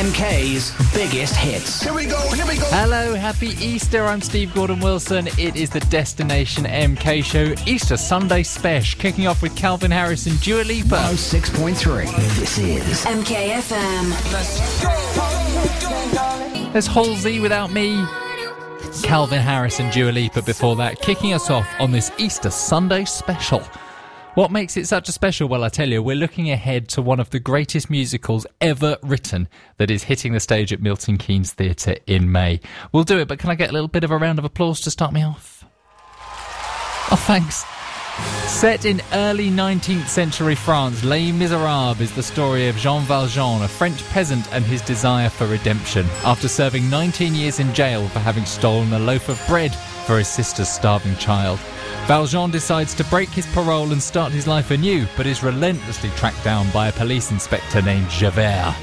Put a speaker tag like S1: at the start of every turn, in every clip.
S1: MK's biggest hits.
S2: Here we go, here we go.
S3: Hello, happy Easter. I'm Steve Gordon Wilson. It is the Destination MK show Easter Sunday Special, kicking off with Calvin Harris and Dua Lipa.
S1: 106.3. This is
S4: MKFM.
S3: There's Halsey without me. Calvin Harris and Dua Lipa before that, kicking us off on this Easter Sunday special. What makes it such a special? Well, I tell you, we're looking ahead to one of the greatest musicals ever written that is hitting the stage at Milton Keynes Theatre in May. We'll do it, but can I get a little bit of a round of applause to start me off? Oh, thanks. Set in early 19th century France, Les Miserables is the story of Jean Valjean, a French peasant, and his desire for redemption. After serving 19 years in jail for having stolen a loaf of bread for his sister's starving child, Valjean decides to break his parole and start his life anew, but is relentlessly tracked down by a police inspector named Javert.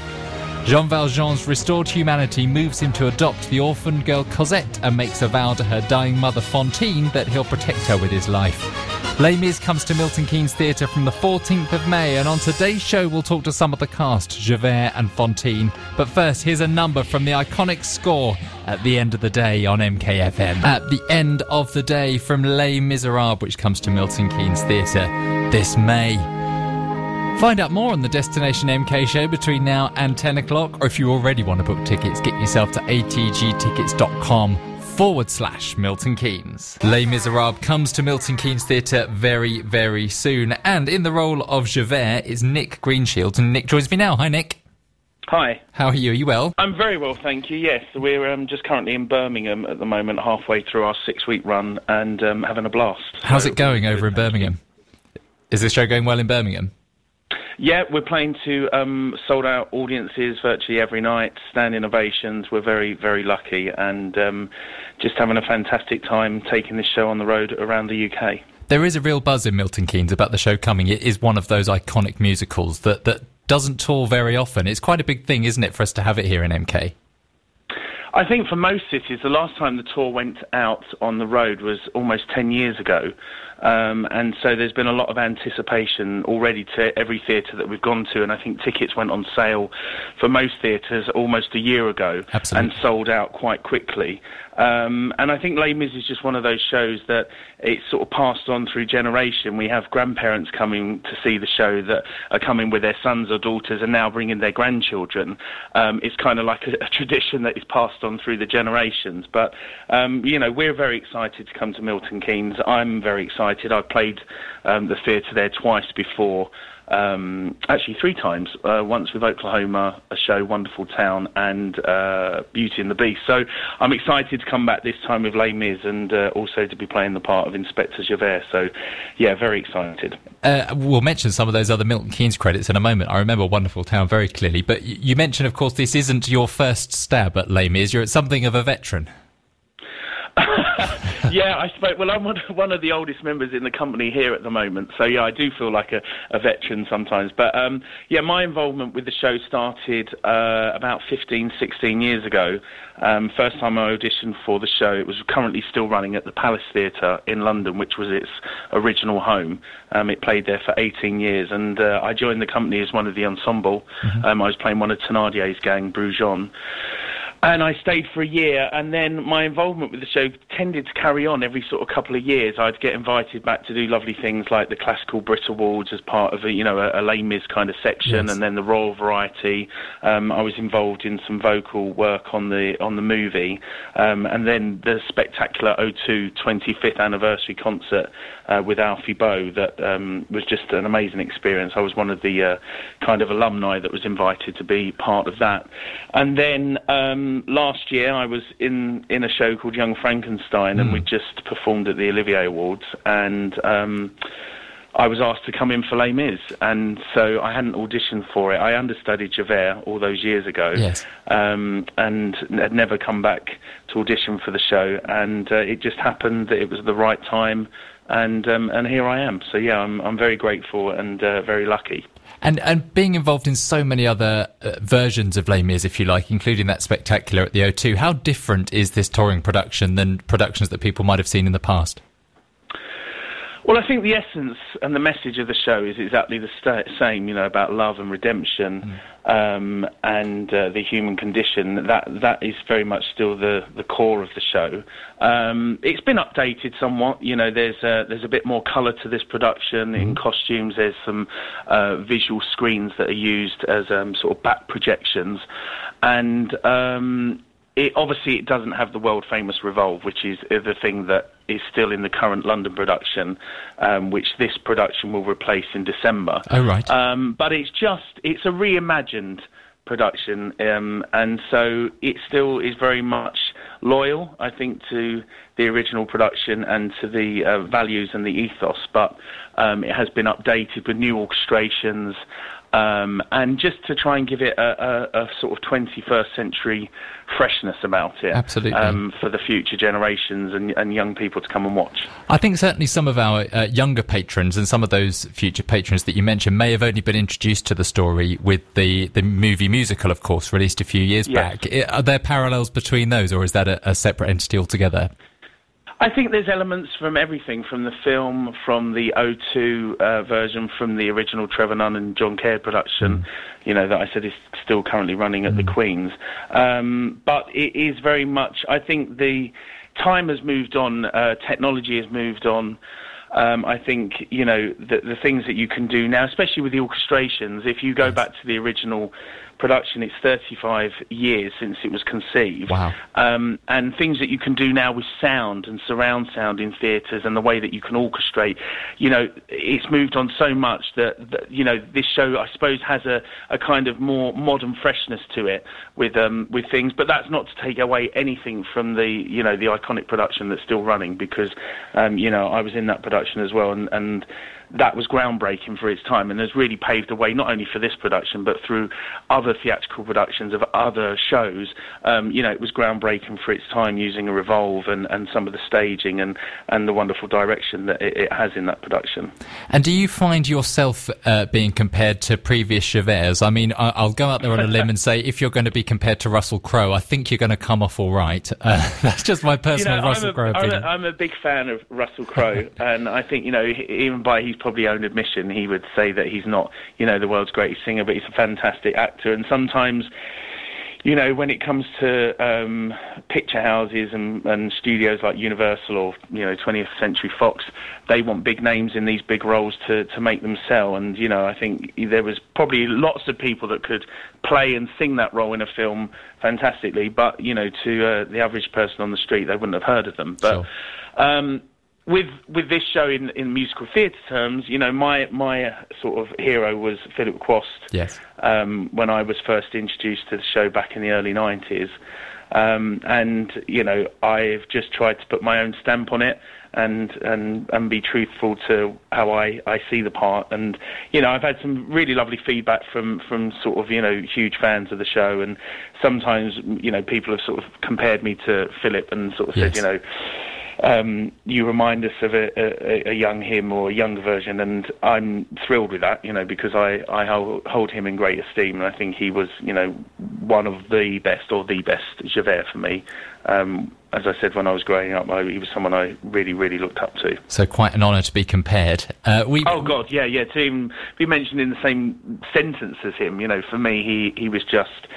S3: Jean Valjean's restored humanity moves him to adopt the orphaned girl Cosette and makes a vow to her dying mother Fantine that he'll protect her with his life. Les Mis comes to Milton Keynes Theatre from the 14th of May, and on today's show we'll talk to some of the cast, Javert and Fantine. But first, here's a number from the iconic score at the end of the day on MKFM. At the end of the day from Les Miserables, which comes to Milton Keynes Theatre this May. Find out more on the Destination MK show between now and 10 o'clock, or if you already want to book tickets, get yourself to atgtickets.com forward slash Milton Keynes. Les Miserables comes to Milton Keynes Theatre very, very soon, and in the role of Javert is Nick Greenshields, and Nick joins me now. Hi, Nick.
S5: Hi.
S3: How are you? Are you well?
S5: I'm very well, thank you. Yes, we're um, just currently in Birmingham at the moment, halfway through our six-week run, and um, having a blast.
S3: How's
S5: So-
S3: it going over in Birmingham? Is this show going well in Birmingham?
S5: Yeah, we're playing to um, sold-out audiences virtually every night, standing ovations. We're very, very lucky, and um, just having a fantastic time taking this show on the road around the UK.
S3: There is a real buzz in Milton Keynes about the show coming. It is one of those iconic musicals that, that doesn't tour very often. It's quite a big thing, isn't it, for us to have it here in MK?
S5: I think for most cities, the last time the tour went out on the road was almost 10 years ago. Um, and so there's been a lot of anticipation already to every theatre that we've gone to. And I think tickets went on sale for most theatres almost a year ago
S3: Absolutely.
S5: and sold out quite quickly. Um, and I think Les Mis is just one of those shows that it's sort of passed on through generation. We have grandparents coming to see the show that are coming with their sons or daughters and now bringing their grandchildren. Um, it's kind of like a, a tradition that is passed on through the generations. But, um, you know, we're very excited to come to Milton Keynes. I'm very excited. I've played um, the theatre there twice before um, actually three times. Uh, once with Oklahoma, a show, Wonderful Town, and uh, Beauty and the Beast. So I'm excited to come back this time with Les Mis and uh, also to be playing the part of Inspector Javert. So, yeah, very excited.
S3: Uh, we'll mention some of those other Milton Keynes credits in a moment. I remember Wonderful Town very clearly. But y- you mentioned, of course, this isn't your first stab at Les Mis. You're something of a veteran.
S5: yeah, I suppose. Well, I'm one, one of the oldest members in the company here at the moment, so yeah, I do feel like a, a veteran sometimes. But um, yeah, my involvement with the show started uh, about 15, 16 years ago. Um, first time I auditioned for the show, it was currently still running at the Palace Theatre in London, which was its original home. Um, it played there for 18 years, and uh, I joined the company as one of the ensemble. Um, I was playing one of Thenardier's gang, Brujon. And I stayed for a year, and then my involvement with the show tended to carry on every sort of couple of years. I'd get invited back to do lovely things like the Classical Brit Awards as part of a, you know, a, a Les Mis kind of section,
S3: Yes.
S5: and then the Royal Variety. Um, I was involved in some vocal work on the on the movie, um, and then the spectacular O2 25th anniversary concert uh, with Alfie Boe that um, was just an amazing experience. I was one of the uh, kind of alumni that was invited to be part of that. And then um, last year I was in, in a show called Young Frankenstein and we just performed at the Olivier Awards and um, I was asked to come in for Les Mis and so I hadn't auditioned for it. I understudied Javert all those years ago
S3: Yes.
S5: um, and had never come back to audition for the show. And uh, it just happened that it was the right time, and um, and here I am. So yeah, I'm I'm very grateful and uh, very lucky.
S3: And and being involved in so many other uh, versions of Les Mis, if you like, including that spectacular at the O2, how different is this touring production than productions that people might have seen in the past?
S5: Well, I think the essence and the message of the show is exactly the sta same, you know, about love and redemption mm. um, and uh, the human condition. That that is very much still the, the core of the show. Um, it's been updated somewhat. You know, there's a, there's a bit more colour to this production mm. in costumes. There's some uh, visual screens that are used as um, sort of back projections, and um, it, obviously it doesn't have the world famous revolve, which is the thing that is still in the current London production, um, which this production will replace in December.
S3: Oh right.
S5: Um, but it's just it's a reimagined production, um, and so it still is very much loyal, I think, to the original production and to the uh, values and the ethos. But um, it has been updated with new orchestrations. Um, and just to try and give it a, a, a, sort of 21st century freshness about it.
S3: Absolutely. Um,
S5: for the future generations and, and, young people to come and watch.
S3: I think certainly some of our uh, younger patrons and some of those future patrons that you mentioned may have only been introduced to the story with the, the movie musical, of course, released a few years yes. back. Are there parallels between those, or is that a, a separate entity altogether?
S5: I think there's elements from everything, from the film, from the O2 uh, version, from the original Trevor Nunn and John Caird production, mm. you know, that I said is still currently running at mm. the Queen's. Um, but it is very much, I think the time has moved on, uh, technology has moved on. Um, I think you know the, the things that you can do now, especially with the orchestrations. If you go back to the original production, it's 35 years since it was conceived.
S3: Wow.
S5: Um, and things that you can do now with sound and surround sound in theatres and the way that you can orchestrate, you know, it's moved on so much that, that you know, this show, I suppose, has a, a kind of more modern freshness to it with, um, with things. But that's not to take away anything from the, you know, the iconic production that's still running because, um, you know, I was in that production as well and, and that was groundbreaking for its time and has really paved the way not only for this production but through other theatrical productions of other shows. Um, you know, it was groundbreaking for its time using a revolve and, and some of the staging and, and the wonderful direction that it, it has in that production.
S3: And do you find yourself uh, being compared to previous Javerts? I mean, I, will go out there on a limb and say if you're going to be compared to Russell Crowe, I think you're going to come off all right. Uh, that's just my personal
S5: you know,
S3: Russell Crowe opinion.
S5: I'm a, I'm a big fan of Russell Crowe, and I think you know even by his probably own admission, he would say that he's not, you know, the world's greatest singer, but he's a fantastic actor. And sometimes, you know, when it comes to um, picture houses and, and studios like Universal or you know 20th Century Fox, they want big names in these big roles to to make them sell. And you know, I think there was probably lots of people that could play and sing that role in a film fantastically, but you know, to uh, the average person on the street, they wouldn't have heard of them. But sure. um, with with this show in in musical theatre terms, you know, my my sort of hero was Philip Quast.
S3: Yes.
S5: Um, when I was first introduced to the show back in the early nineties, um, and you know, I've just tried to put my own stamp on it and and and be truthful to how I I see the part. And you know, I've had some really lovely feedback from from sort of you know huge fans of the show, and sometimes you know people have sort of compared me to Philip and sort of yes. said you know um, you remind us of a, a, a, young him or a younger version, and I'm thrilled with that, you know, because I, I hold him in great esteem, and I think he was, you know, one of the best or the best Javert for me. Um, as I said when I was growing up, I, he was someone I really, really looked up to.
S3: So quite an honour to be compared.
S5: Uh, we... Oh God, yeah, yeah. To even be mentioned in the same sentence as him, you know, for me, he he was just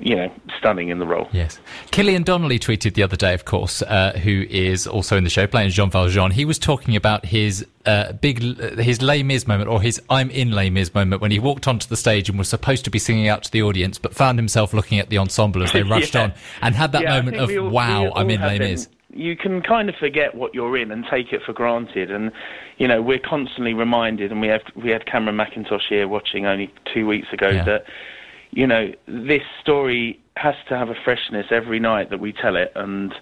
S5: you know, stunning in the role.
S3: Yes. Killian Donnelly tweeted the other day, of course, uh, who is also in the show playing Jean Valjean. He was talking about his uh, big, his Les Mis moment, or his I'm in Les Mis moment, when he walked onto the stage and was supposed to be singing out to the audience, but found himself looking at the ensemble as they rushed yeah. on and had that yeah, moment of, all, wow, I'm in Les Mis.
S5: You can kind of forget what you're in and take it for granted, and you know we're constantly reminded. And we have we had Cameron Mackintosh here watching only two weeks ago yeah. that you know, this story has to have a freshness every night that we tell it, and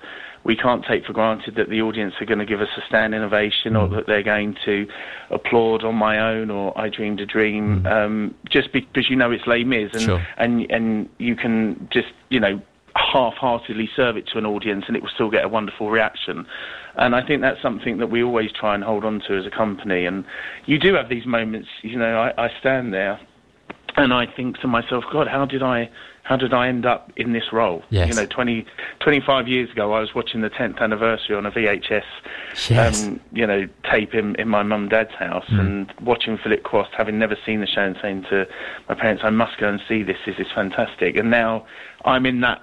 S5: we can't take for granted that the audience are going to give us a stand innovation or mm. that they're going to applaud on my own or I dreamed a dream mm. um, just because you know it's Les Mis and,
S3: sure.
S5: and and you can just you know half-heartedly serve it to an audience and it will still get a wonderful reaction and I think that's something that we always try and hold on to as a company and you do have these moments you know I, I stand there and I think to myself, God, how did I how did I end up in this role?
S3: Yes.
S5: You know, 20, 25 years ago, I was watching the 10th anniversary on a VHS,
S3: Yes.
S5: um, you know, tape in, in my mum and dad's house and watching Philip Quast, having never seen the show and saying to my parents, I must go and see this, this is fantastic. And now I'm in that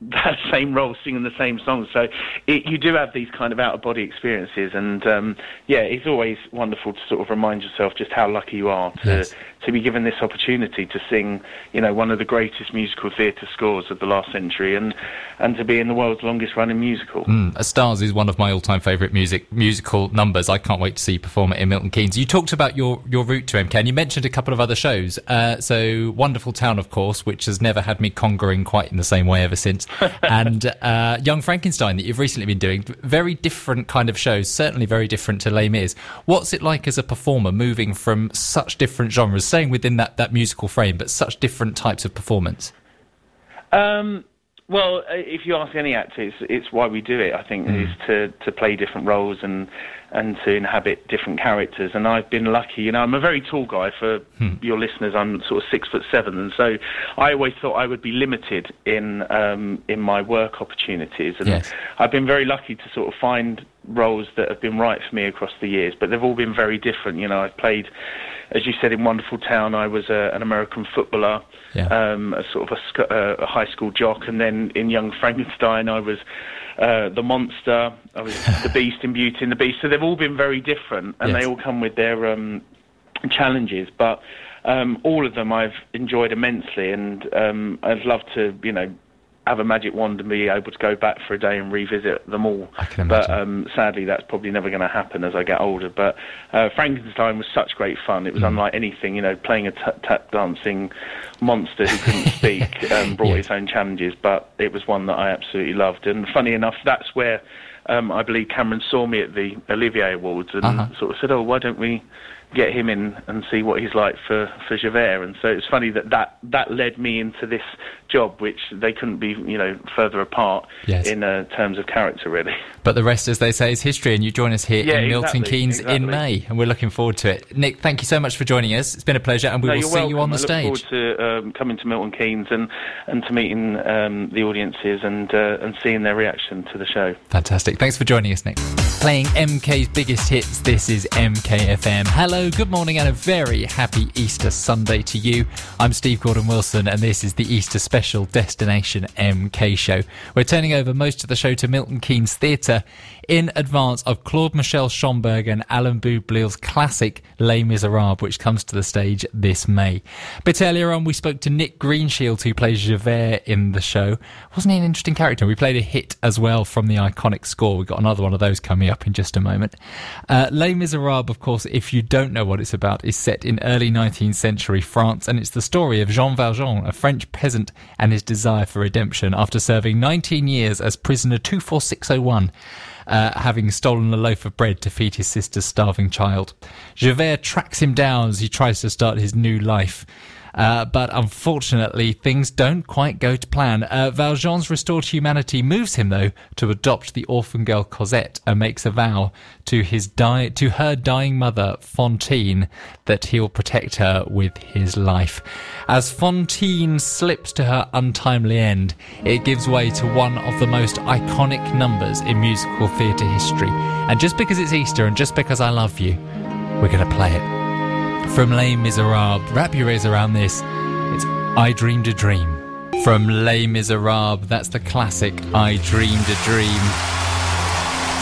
S5: that same role singing the same songs. So it, you do have these kind of out of body experiences, and um, yeah, it's always wonderful to sort of remind yourself just how lucky you are to
S3: Yes.
S5: To be given this opportunity to sing, you know, one of the greatest musical theatre scores of the last century, and and to be in the world's longest running musical.
S3: Mm, A Stars is one of my all-time favourite music musical numbers. I can't wait to see you perform it in Milton Keynes. You talked about your, your route to MK, and you mentioned a couple of other shows. Uh, so Wonderful Town, of course, which has never had me congering quite in the same way ever since, and uh, Young Frankenstein that you've recently been doing. Very different kind of shows, certainly very different to Les Mis. What's it like as a performer moving from such different genres, staying within that, that musical frame, but such different types of performance?
S5: Um, well, uh, if you ask any actor, it's, it's why we do it. I think is to, to play different roles and and to inhabit different characters. And I've been lucky. You know, I'm a very tall guy. For your listeners, I'm sort of six foot seven, and so I always thought I would be limited in um, in my work opportunities. And
S3: Yes.
S5: I've been very lucky to sort of find roles that have been right for me across the years, but they've all been very different. You know, I've played, as you said, in Wonderful Town. I was a, an American footballer,
S3: Yeah.
S5: um, a sort of a, uh, a high school jock, and then in Young Frankenstein, I was uh, the monster. I was the Beast in Beauty and the Beast. So they've all been very different, and
S3: Yes.
S5: they all come with their um, challenges, but. Um, all of them I've enjoyed immensely, and um, I'd love to, you know, have a magic wand and be able to go back for a day and revisit them all.
S3: I can
S5: But um, sadly, that's probably never going to happen as I get older. But uh, Frankenstein was such great fun.
S3: Mm.
S5: It was unlike anything, you know, playing a tap tap dancing monster who couldn't speak um, brought
S3: Yeah.
S5: its own challenges. But it was one that I absolutely loved. And funny enough, that's where um, I believe Cameron saw me at the Olivier Awards and
S3: Uh-huh.
S5: sort of said, "Oh, why don't we?" Get him in and see what he's like for for Javert, and so it's funny that that that led me into this job, which they couldn't be, you know, further apart
S3: Yes.
S5: in uh, terms of character, really.
S3: But the rest, as they say, is history, and you join us here
S5: Yeah,
S3: in Milton
S5: exactly,
S3: Keynes in. May, and we're looking forward to it. Nick, thank you so much for joining us. It's been a pleasure, and we
S5: No,
S3: will see
S5: welcome.
S3: you on the
S5: I look
S3: stage.
S5: forward to um, coming to Milton Keynes and, and to meeting um, the audiences and uh, and seeing their reaction to the show.
S3: Fantastic. Thanks for joining us, Nick. Playing MK's biggest hits, this is MKFM. Hello, good morning, and a very happy Easter Sunday to you. I'm Steve Gordon Wilson, and this is the Easter special Destination MK show. We're turning over most of the show to Milton Keynes Theatre in advance of Claude Michel Schönberg and Alain Boublil's classic Les Miserables, which comes to the stage this May. Bit earlier on, we spoke to Nick Greenshield, who plays Javert in the show. Wasn't he an interesting character? We played a hit as well from the iconic score. We've got another one of those coming up in just a moment. Uh, Les Miserables, of course, if you don't know what it's about, is set in early 19th century France, and it's the story of Jean Valjean, a French peasant, and his desire for redemption after serving 19 years as prisoner 24601 uh, having stolen a loaf of bread to feed his sister's starving child. Javert tracks him down as he tries to start his new life. Uh, but unfortunately, things don't quite go to plan. Uh, Valjean's restored humanity moves him, though, to adopt the orphan girl Cosette and makes a vow to his di- to her dying mother Fantine that he'll protect her with his life. As Fantine slips to her untimely end, it gives way to one of the most iconic numbers in musical theatre history. And just because it's Easter and just because I love you, we're going to play it from Les Miserables. Wrap your ears around this. It's I Dreamed a Dream. From Les Miserables, that's the classic I Dreamed a Dream.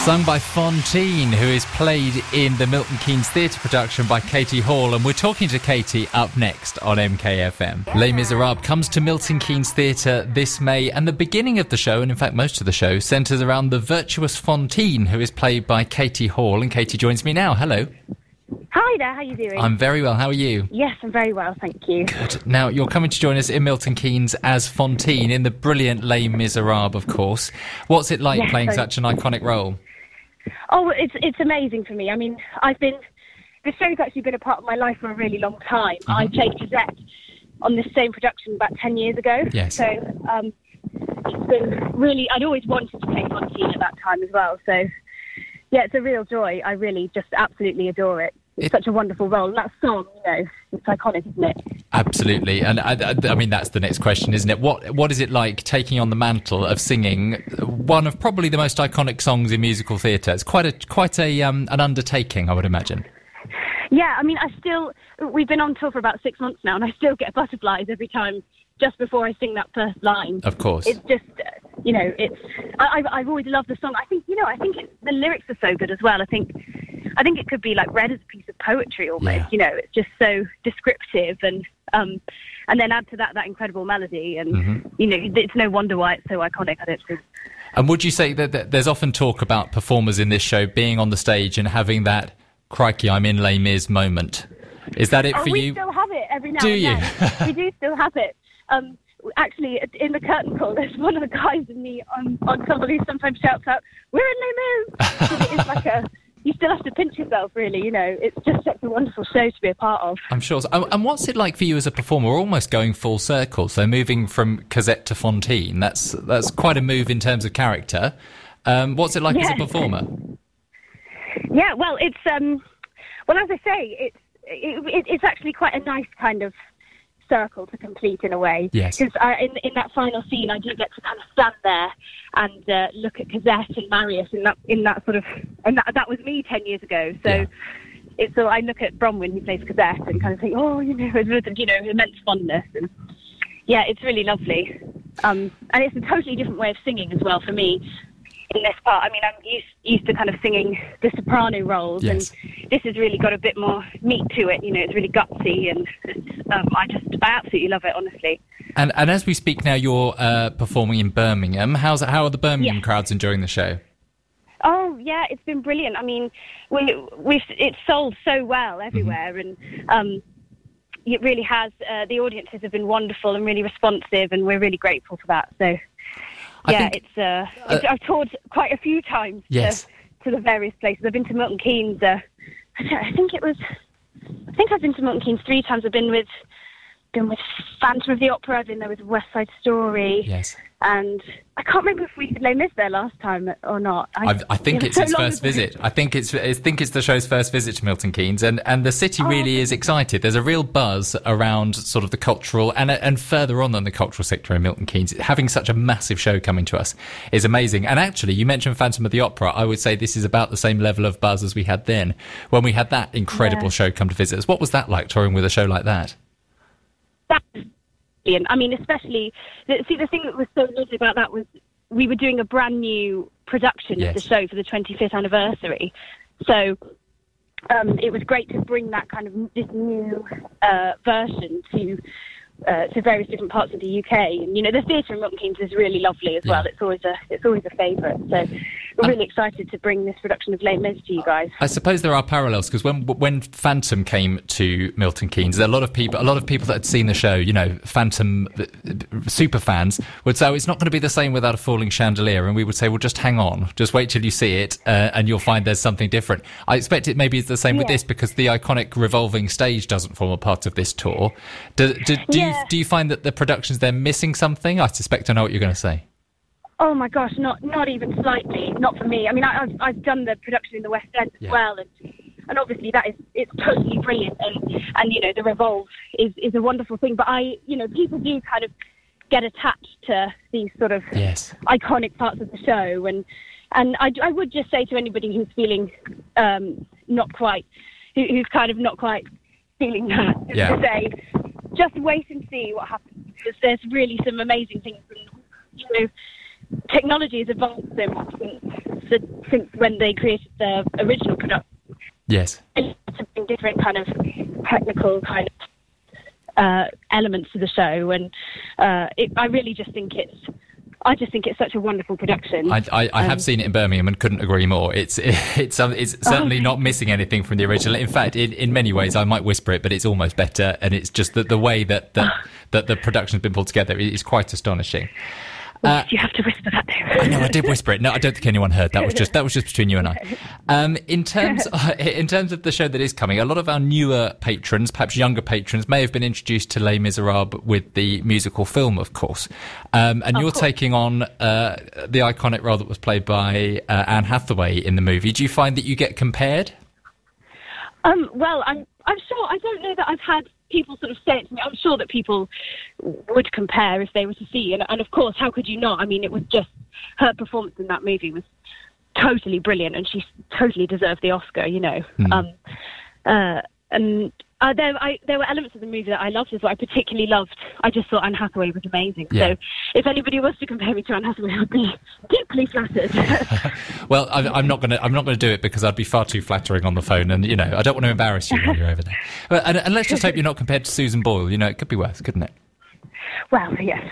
S3: Sung by Fantine, who is played in the Milton Keynes Theatre production by Katie Hall, and we're talking to Katie up next on MKFM. Les Miserables comes to Milton Keynes Theatre this May, and the beginning of the show, and in fact most of the show, centres around the virtuous Fantine, who is played by Katie Hall, and Katie joins me now. Hello.
S2: Hi there, how are you doing?
S3: I'm very well. How are you?
S2: yes, I'm very well, thank you.
S3: Good. Now, you're coming to join us in Milton Keynes as Fantine in the brilliant Les Miserables, of course. What's it like
S2: Yes,
S3: playing
S2: I-
S3: such an iconic role?
S2: Oh, it's it's amazing for me. I mean, I've been the show's actually been a part of my life for a really long time.
S3: Mm-hmm.
S2: I played Cosette on this same production about ten years ago.
S3: Yes.
S2: So um, it's been really. I'd always wanted to play Fantine at that time as well. So yeah, it's a real joy. I really just absolutely adore it. It's
S3: It-
S2: such a wonderful role, and that song, you know, it's iconic, isn't it?
S3: Absolutely, and I, I, I, mean that's the next question, isn't it? What what is it like taking on the mantle of singing one of probably the most iconic songs in musical theatre? It's quite a quite a um, an undertaking, I would imagine.
S2: Yeah, I mean, I still we've been on tour for about six months now, and I still get butterflies every time just before I sing that first line.
S3: Of course,
S2: it's just you know, it's I, I've always loved the song. I think you know, I think it, the lyrics are so good as well. I think I think it could be like read as a piece of poetry almost. Yeah. You know, it's just so descriptive and um, and then add to that that incredible melody, and mm-hmm. you know, it's no wonder why it's so iconic. I don't think.
S3: And would you say that, that, there's often talk about performers in this show being on the stage and having that "crikey, I'm in Les Mis" moment? Is that it
S2: oh,
S3: for
S2: we
S3: you?
S2: We still have it every now
S3: do
S2: and
S3: you?
S2: then. we do still have it. Um, actually, in the curtain call, there's one of the guys in the on on ensemble who sometimes shouts out, "We're in Les Mis." it is like a you still have to pinch yourself, really. You know, it's just such a wonderful show to be a part of.
S3: I'm sure. So. And what's it like for you as a performer? We're almost going full circle. So moving from Cosette to Fantine. that's that's quite a move in terms of character. Um, what's it like as a performer?
S2: Yeah, well, it's um, well, as I say, it's it, it's actually quite a nice kind of circle to complete in a way.
S3: Yes.
S2: Because in in that final scene, I do get to kind of stand there and uh, look at Cosette and Marius in that in that sort of and that that was me ten years ago. So. Yeah. It's so I look at Bronwyn who plays Cosette and kind of think, oh, you know, you know, immense fondness and yeah, it's really lovely. Um, and it's a totally different way of singing as well for me in this part. I mean, I'm used used to kind of singing the soprano roles,
S3: yes.
S2: and this has really got a bit more meat to it. You know, it's really gutsy, and um, I just I absolutely love it, honestly.
S3: And and as we speak now, you're uh, performing in Birmingham. How's how are the Birmingham
S2: yes.
S3: crowds enjoying the show?
S2: Oh yeah, it's been brilliant. I mean, we we've it's sold so well everywhere, mm-hmm. and um, it really has. Uh, the audiences have been wonderful and really responsive, and we're really grateful for that. So yeah, think, it's, uh, it's, uh, I've toured quite a few times
S3: yes.
S2: to, to the various places. I've been to Milton Keynes. Uh, I think it was. I think I've been to Milton Keynes three times. I've been with been with Phantom of the Opera. I've been there with West Side Story.
S3: Yes.
S2: And I can't remember if we did Les Mis there last time or not.
S3: I, I think it's so its first visit. I think it's I think it's the show's first visit to Milton Keynes, and, and the city oh, really is excited. There's a real buzz around sort of the cultural and and further on than the cultural sector in Milton Keynes. Having such a massive show coming to us is amazing. And actually, you mentioned Phantom of the Opera. I would say this is about the same level of buzz as we had then when we had that incredible yeah. show come to visit us. What was that like touring with a show like that?
S2: That I mean, especially see the thing that was so lovely about that was we were doing a brand new production yes. of the show for the 25th anniversary, so um, it was great to bring that kind of this new uh, version to uh, to various different parts of the UK. And you know, the theatre in Milton Keynes is really lovely as yeah. well. It's always a it's always a favourite. So we're really excited to bring this production of Les Mis to you guys.
S3: I suppose there are parallels because when when Phantom came to Milton Keynes, there a lot of people a lot of people that had seen the show, you know, Phantom super fans would say oh, it's not going to be the same without a falling chandelier, and we would say, well, just hang on, just wait till you see it, uh, and you'll find there's something different. I expect it maybe is the same yeah. with this because the iconic revolving stage doesn't form a part of this tour. Do, do, do yeah. you do you find that the productions they're missing something? I suspect I know what you're going to say.
S2: Oh my gosh, not not even slightly. Not for me. I mean, I, have I've done the production in the West End as yeah. well, and and obviously that is it's totally brilliant, and and you know the Revolve is is a wonderful thing. But I, you know, people do kind of get attached to these sort of
S3: yes.
S2: iconic parts of the show, and and I, I would just say to anybody who's feeling um, not quite, who, who's kind of not quite feeling that,
S3: yeah.
S2: to say just wait and see what happens because there's really some amazing things. And, you know, technology has advanced so much since, since when they created the original product.
S3: Yes.
S2: And different kind of technical kind of uh, elements to the show, and uh, it, I really just think it's. I just think it's such a wonderful production.
S3: I, I, I um, have seen it in Birmingham and couldn't agree more. It's it's um, it's certainly oh. not missing anything from the original. In fact, in, in many ways, I might whisper it, but it's almost better. And it's just that the way that that, that the production's been pulled together is quite astonishing.
S2: Uh, you have to whisper that there.
S3: I know, I did whisper it. No, I don't think anyone heard. That was just that was just between you and I. Um, in terms uh, in terms of the show that is coming, a lot of our newer patrons, perhaps younger patrons, may have been introduced to Les Miserables with the musical film, of course. Um, and you're course. taking on uh, the iconic role that was played by uh, Anne Hathaway in the movie. Do you find that you get compared?
S2: Um, well, I'm I'm sure I don't know that I've had people sort of say it to me, I'm sure that people would compare if they were to see. And, and of course, how could you not? I mean, it was just her performance in that movie was totally brilliant, and she totally deserved the Oscar. You know. Mm. Um, uh, and uh, there, I, there were elements of the movie that I loved as well. I particularly loved. I just thought Anne Hathaway was amazing. Yeah. So, if anybody was to compare me to Anne Hathaway, I'd be deeply flattered.
S3: well, I'm, I'm not going to. I'm not going to do it because I'd be far too flattering on the phone, and you know, I don't want to embarrass you while you're over there. But, and, and let's just hope you're not compared to Susan Boyle. You know, it could be worse, couldn't it?
S2: Well, yes.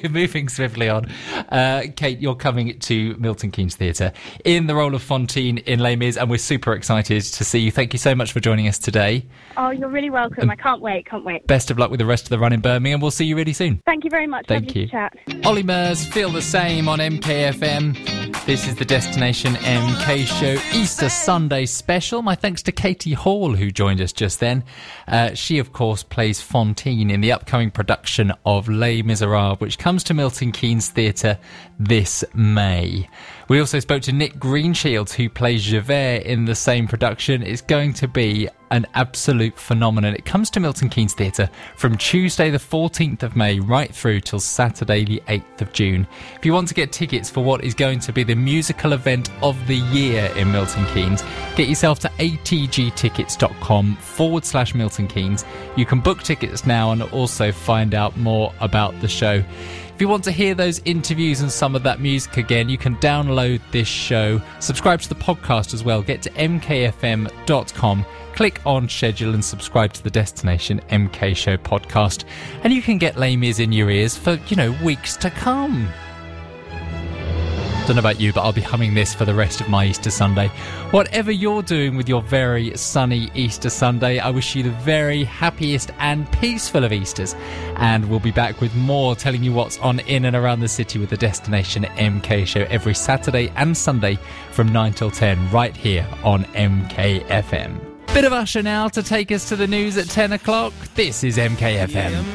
S3: Moving swiftly on. Uh, Kate, you're coming to Milton Keynes Theatre in the role of Fantine in Les Mis, and we're super excited to see you. Thank you so much for joining us today.
S2: Oh, you're really welcome. Um, I can't wait, can't wait.
S3: Best of luck with the rest of the run in Birmingham. We'll see you really soon.
S2: Thank you very much.
S3: Thank
S2: Lovely you. chat.
S3: Olly Murs, feel the same on MKFM. This is the Destination MK Show Easter Sunday special. My thanks to Katie Hall, who joined us just then. Uh, she, of course, plays Fantine in the upcoming production of Les Miserables, which comes to Milton Keynes Theatre this May. We also spoke to Nick Greenshields, who plays Javert in the same production. It's going to be an absolute phenomenon. It comes to Milton Keynes Theatre from Tuesday, the 14th of May, right through till Saturday, the 8th of June. If you want to get tickets for what is going to be the musical event of the year in Milton Keynes, get yourself to atgtickets.com forward slash Milton Keynes. You can book tickets now and also find out more about the show. If you want to hear those interviews and some of that music again, you can download this show, subscribe to the podcast as well. Get to mkfm.com, click on schedule, and subscribe to the Destination MK Show podcast. And you can get Les Mis in your ears for, you know, weeks to come. Don't know about you, but I'll be humming this for the rest of my Easter Sunday. Whatever you're doing with your very sunny Easter Sunday, I wish you the very happiest and peaceful of Easters. And we'll be back with more telling you what's on in and around the city with the Destination MK show every Saturday and Sunday from 9 till 10 right here on MKFM. Bit of Usher now to take us to the news at 10 o'clock. This is MKFM.